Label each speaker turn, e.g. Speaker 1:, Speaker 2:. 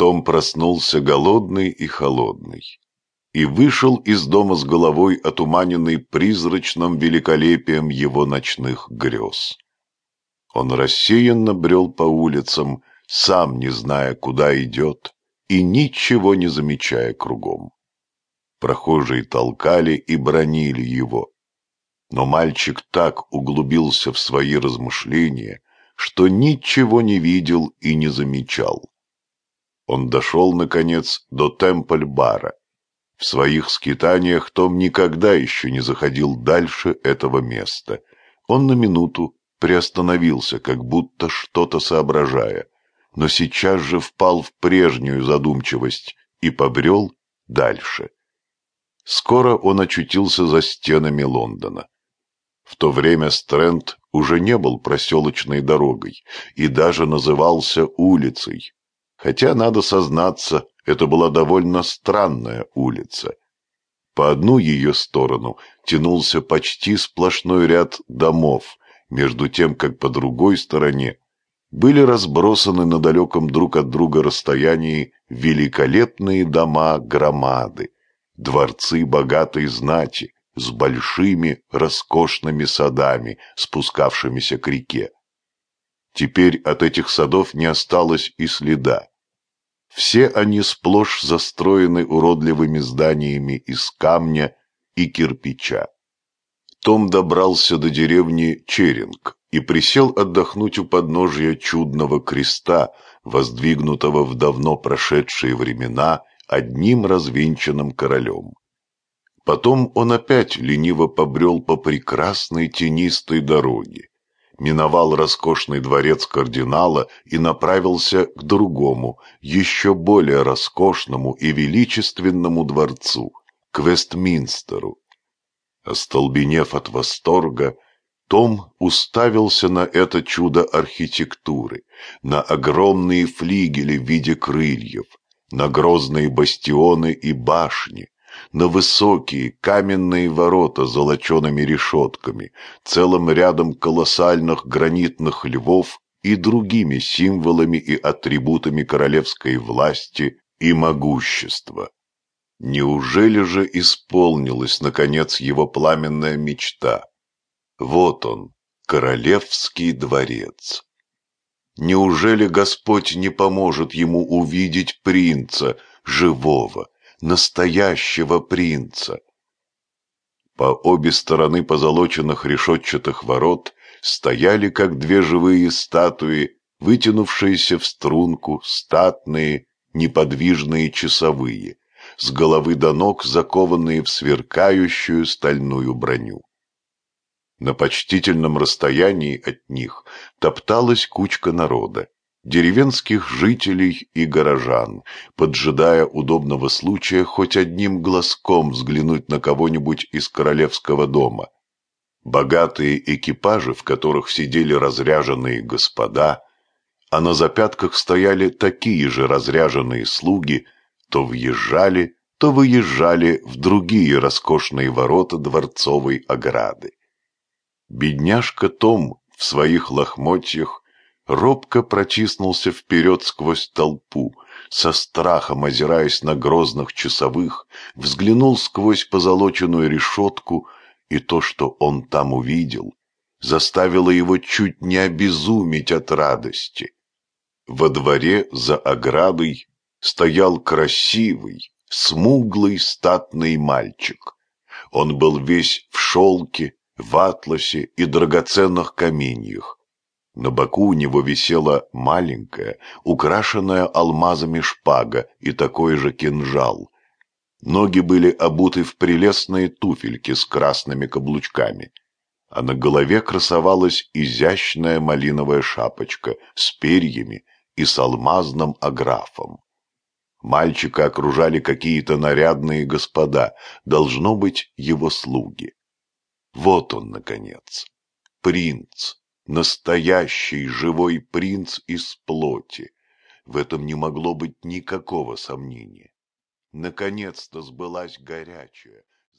Speaker 1: Том проснулся голодный и холодный и вышел из дома с головой, отуманенной призрачным великолепием его ночных грез. Он рассеянно брел по улицам, сам не зная, куда идет, и ничего не замечая кругом. Прохожие толкали и бронили его. Но мальчик так углубился в свои размышления, что ничего не видел и не замечал. Он дошел, наконец, до Темпль-бара в своих скитаниях Том никогда еще не заходил дальше этого места. Он на минуту приостановился, как будто что-то соображая, но сейчас же впал в прежнюю задумчивость и побрел дальше. Скоро он очутился за стенами Лондона. В то время Стрэнд уже не был проселочной дорогой и даже назывался улицей, хотя, надо сознаться, это была довольно странная улица. По одну ее сторону тянулся почти сплошной ряд домов, между тем, как по другой стороне были разбросаны на далеком друг от друга расстоянии великолепные дома-громады, дворцы богатой знати с большими роскошными садами, спускавшимися к реке. Теперь от этих садов не осталось и следа. Все они сплошь застроены уродливыми зданиями из камня и кирпича. Том добрался до деревни Черинг и присел отдохнуть у подножия чудного креста, воздвигнутого в давно прошедшие времена одним развинченным королем. Потом он опять лениво побрел по прекрасной тенистой дороге миновал роскошный дворец кардинала и направился к другому, еще более роскошному и величественному дворцу, к Вестминстеру. Остолбенев от восторга, том уставился на это чудо архитектуры, на огромные флигели в виде крыльев, на грозные бастионы и башни, на высокие каменные ворота с золочеными решетками, целым рядом колоссальных гранитных львов и другими символами и атрибутами королевской власти и могущества. Неужели же исполнилась, наконец, его пламенная мечта? Вот он, королевский дворец. Неужели Господь не поможет ему увидеть принца, живого, настоящего принца. По обе стороны позолоченных решетчатых ворот стояли, как две живые статуи, вытянувшиеся в струнку, статные, неподвижные часовые, с головы до ног закованные в сверкающую стальную броню. На почтительном расстоянии от них топталась кучка народа деревенских жителей и горожан, поджидая удобного случая хоть одним глазком взглянуть на кого-нибудь из королевского дома. Богатые экипажи, в которых сидели разряженные господа, а на запятках стояли такие же разряженные слуги, то въезжали, то выезжали в другие роскошные ворота дворцовой ограды. Бедняжка Том в своих лохмотьях робко протиснулся вперед сквозь толпу, со страхом озираясь на грозных часовых, взглянул сквозь позолоченную решетку, и то, что он там увидел, заставило его чуть не обезуметь от радости. Во дворе за оградой стоял красивый, смуглый статный мальчик. Он был весь в шелке, в атласе и драгоценных каменьях, на боку у него висела маленькая, украшенная алмазами шпага и такой же кинжал. Ноги были обуты в прелестные туфельки с красными каблучками, а на голове красовалась изящная малиновая шапочка с перьями и с алмазным аграфом. Мальчика окружали какие-то нарядные господа, должно быть, его слуги. Вот он, наконец, принц настоящий живой принц из плоти. В этом не могло быть никакого сомнения. Наконец-то сбылась горячая,